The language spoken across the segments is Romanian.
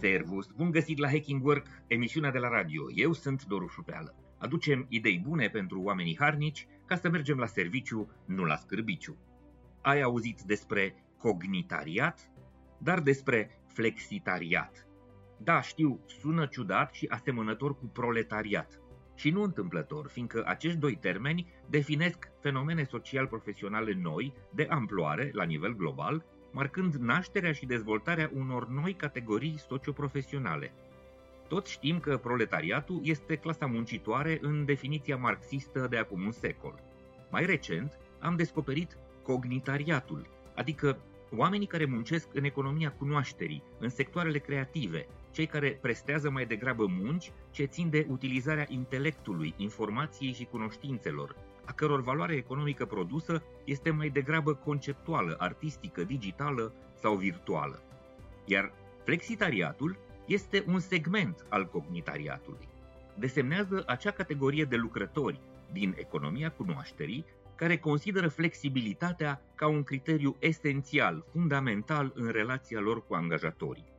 Servus, bun găsit la Hacking Work, emisiunea de la radio. Eu sunt Doru Șupeală. Aducem idei bune pentru oamenii harnici ca să mergem la serviciu, nu la scârbiciu. Ai auzit despre cognitariat, dar despre flexitariat. Da, știu, sună ciudat și asemănător cu proletariat. Și nu întâmplător, fiindcă acești doi termeni definesc fenomene social-profesionale noi, de amploare, la nivel global, marcând nașterea și dezvoltarea unor noi categorii socioprofesionale. Toți știm că proletariatul este clasa muncitoare în definiția marxistă de acum un secol. Mai recent, am descoperit cognitariatul, adică oamenii care muncesc în economia cunoașterii, în sectoarele creative, cei care prestează mai degrabă munci ce țin de utilizarea intelectului, informației și cunoștințelor, a căror valoare economică produsă este mai degrabă conceptuală, artistică, digitală sau virtuală. Iar flexitariatul este un segment al cognitariatului. Desemnează acea categorie de lucrători din economia cunoașterii care consideră flexibilitatea ca un criteriu esențial, fundamental în relația lor cu angajatorii.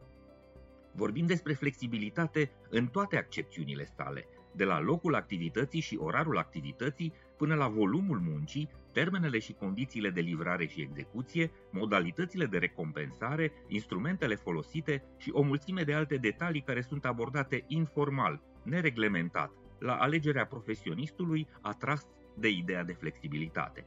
Vorbim despre flexibilitate în toate accepțiunile sale, de la locul activității și orarul activității până la volumul muncii, termenele și condițiile de livrare și execuție, modalitățile de recompensare, instrumentele folosite și o mulțime de alte detalii care sunt abordate informal, nereglementat, la alegerea profesionistului atras de ideea de flexibilitate.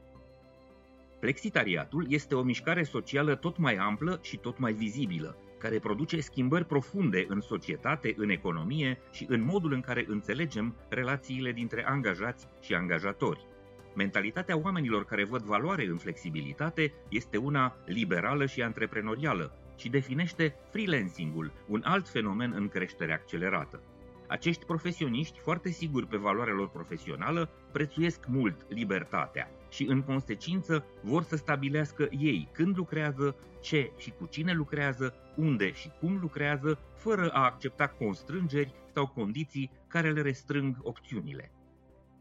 Flexitariatul este o mișcare socială tot mai amplă și tot mai vizibilă, care produce schimbări profunde în societate, în economie și în modul în care înțelegem relațiile dintre angajați și angajatori. Mentalitatea oamenilor care văd valoare în flexibilitate este una liberală și antreprenorială și definește freelancing-ul, un alt fenomen în creștere accelerată. Acești profesioniști, foarte siguri pe valoarea lor profesională, prețuiesc mult libertatea și, în consecință, vor să stabilească ei când lucrează, ce și cu cine lucrează, unde și cum lucrează, fără a accepta constrângeri sau condiții care le restrâng opțiunile.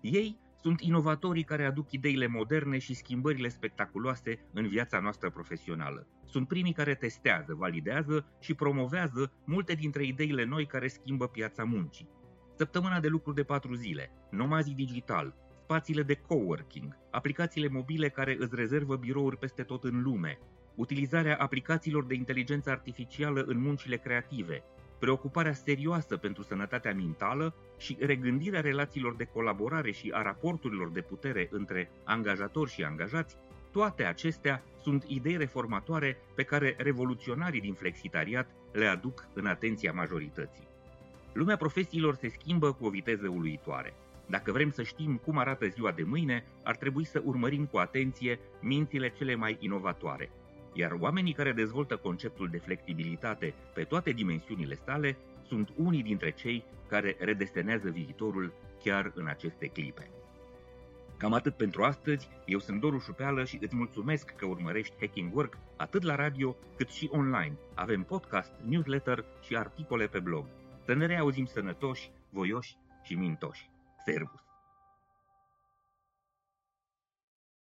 Ei sunt inovatorii care aduc ideile moderne și schimbările spectaculoase în viața noastră profesională. Sunt primii care testează, validează și promovează multe dintre ideile noi care schimbă piața muncii. Săptămâna de lucru de patru zile, nomazii digital, spațiile de coworking, aplicațiile mobile care îți rezervă birouri peste tot în lume, utilizarea aplicațiilor de inteligență artificială în muncile creative, preocuparea serioasă pentru sănătatea mentală și regândirea relațiilor de colaborare și a raporturilor de putere între angajatori și angajați, toate acestea sunt idei reformatoare pe care revoluționarii din flexitariat le aduc în atenția majorității. Lumea profesiilor se schimbă cu o viteză uluitoare. Dacă vrem să știm cum arată ziua de mâine, ar trebui să urmărim cu atenție mințile cele mai inovatoare, iar oamenii care dezvoltă conceptul de flexibilitate pe toate dimensiunile sale sunt unii dintre cei care redesenează viitorul chiar în aceste clipe. Cam atât pentru astăzi, eu sunt Doru Șupeală și îți mulțumesc că urmărești Hacking Work atât la radio cât și online. Avem podcast, newsletter și articole pe blog. Să ne reauzim sănătoși, voioși și mintoși. Servus!